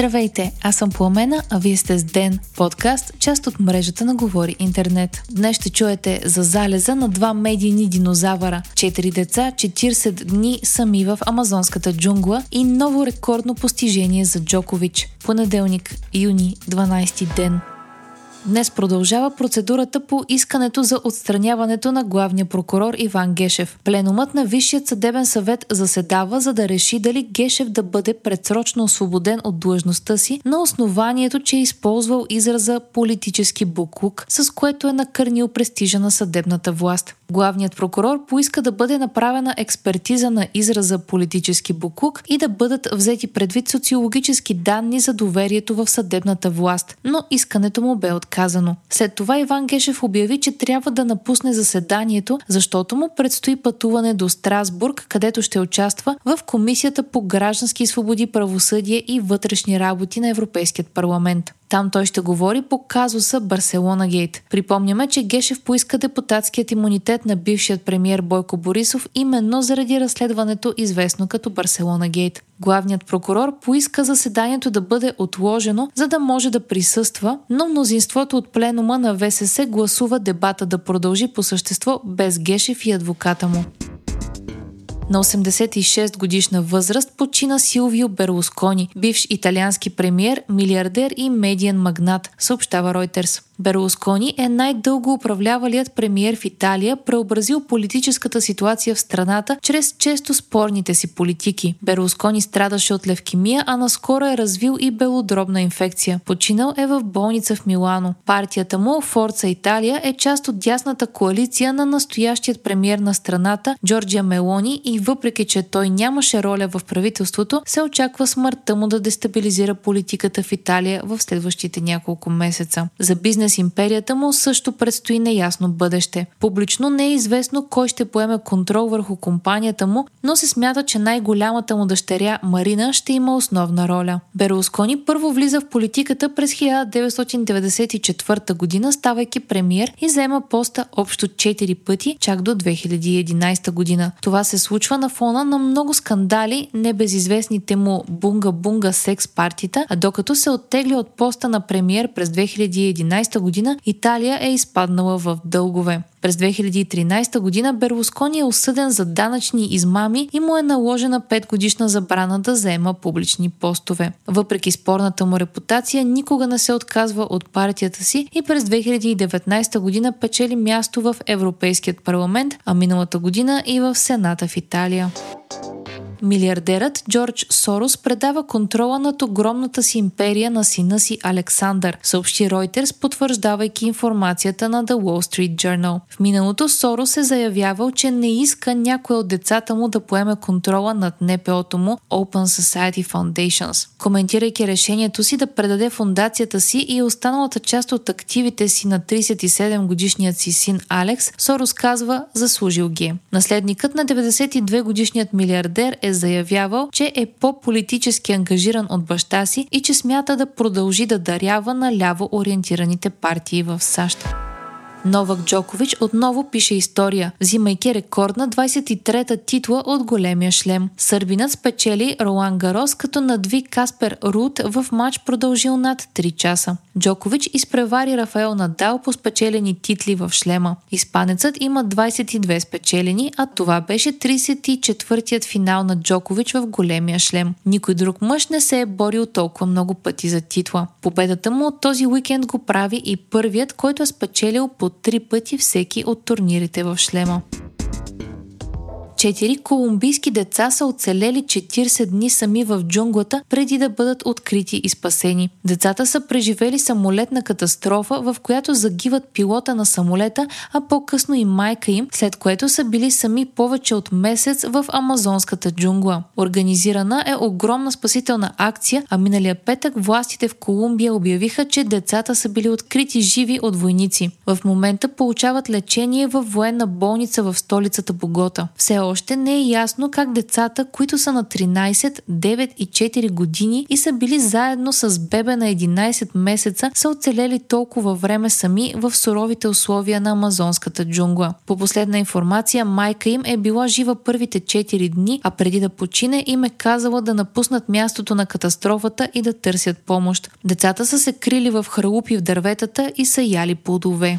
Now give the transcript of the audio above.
Здравейте, аз съм Пламена, а вие сте с Ден, подкаст, част от мрежата на Говори Интернет. Днес ще чуете за залеза на два медийни динозавъра, четири деца, 40 дни сами в амазонската джунгла и ново рекордно постижение за Джокович. Понеделник, юни, 12 ден. Днес продължава процедурата по искането за отстраняването на главния прокурор Иван Гешев. Пленумът на Висшият съдебен съвет заседава, за да реши дали Гешев да бъде предсрочно освободен от длъжността си на основанието, че е използвал израза политически буклук, с което е накърнил престижа на съдебната власт. Главният прокурор поиска да бъде направена експертиза на израза политически буклук и да бъдат взети предвид социологически данни за доверието в съдебната власт, но искането му бе отказано. След това Иван Гешев обяви, че трябва да напусне заседанието, защото му предстои пътуване до Страсбург, където ще участва в Комисията по граждански свободи, правосъдие и вътрешни работи на Европейският парламент. Там той ще говори по казуса Барселона Гейт. Припомняме, че Гешев поиска депутатският имунитет на бившият премьер Бойко Борисов именно заради разследването известно като Барселона Гейт. Главният прокурор поиска заседанието да бъде отложено, за да може да присъства, но мнозинството от пленума на ВСС гласува дебата да продължи по същество без Гешев и адвоката му. На 86 годишна възраст почина Силвио Берлускони, бивш италиански премьер, милиардер и медиен магнат, съобщава Ройтерс. Берлускони е най-дълго управлявалият премиер в Италия, преобразил политическата ситуация в страната чрез често спорните си политики. Берлускони страдаше от левкемия, а наскоро е развил и белодробна инфекция. Починал е в болница в Милано. Партията му, Форца Италия, е част от дясната коалиция на настоящият премиер на страната, Джорджия Мелони и въпреки, че той нямаше роля в правителството, се очаква смъртта му да дестабилизира политиката в Италия в следващите няколко месеца. За бизнес бизнес империята му също предстои неясно бъдеще. Публично не е известно кой ще поеме контрол върху компанията му, но се смята, че най-голямата му дъщеря Марина ще има основна роля. Берлускони първо влиза в политиката през 1994 година, ставайки премиер и заема поста общо 4 пъти, чак до 2011 година. Това се случва на фона на много скандали, небезизвестните му бунга-бунга секс партита, а докато се оттегля от поста на премиер през 2011 година Италия е изпаднала в дългове. През 2013 година Берлускони е осъден за данъчни измами и му е наложена 5 годишна забрана да заема публични постове. Въпреки спорната му репутация, никога не се отказва от партията си и през 2019 година печели място в Европейският парламент, а миналата година и в Сената в Италия. Милиардерът Джордж Сорос предава контрола над огромната си империя на сина си Александър, съобщи Ройтерс, потвърждавайки информацията на The Wall Street Journal. В миналото Сорос е заявявал, че не иска някой от децата му да поеме контрола над НПО-то му Open Society Foundations. Коментирайки решението си да предаде фундацията си и останалата част от активите си на 37 годишният си син Алекс, Сорос казва заслужил ги. Наследникът на 92 годишният милиардер е заявявал, че е по-политически ангажиран от баща си и че смята да продължи да дарява на ляво ориентираните партии в САЩ. Новак Джокович отново пише история, взимайки рекордна 23-та титла от големия шлем. Сърбинът спечели Ролан Гарос, като надви Каспер Рут в матч продължил над 3 часа. Джокович изпревари Рафаел Надал по спечелени титли в шлема. Испанецът има 22 спечелени, а това беше 34-тият финал на Джокович в големия шлем. Никой друг мъж не се е борил толкова много пъти за титла. Победата му от този уикенд го прави и първият, който е спечелил по три пъти всеки от турнирите в шлема. Четири колумбийски деца са оцелели 40 дни сами в джунглата, преди да бъдат открити и спасени. Децата са преживели самолетна катастрофа, в която загиват пилота на самолета, а по-късно и майка им, след което са били сами повече от месец в амазонската джунгла. Организирана е огромна спасителна акция, а миналия петък властите в Колумбия обявиха, че децата са били открити живи от войници. В момента получават лечение в военна болница в столицата Богота. Все още не е ясно как децата, които са на 13, 9 и 4 години и са били заедно с бебе на 11 месеца, са оцелели толкова време сами в суровите условия на амазонската джунгла. По последна информация, майка им е била жива първите 4 дни, а преди да почине им е казала да напуснат мястото на катастрофата и да търсят помощ. Децата са се крили в хралупи в дърветата и са яли плодове.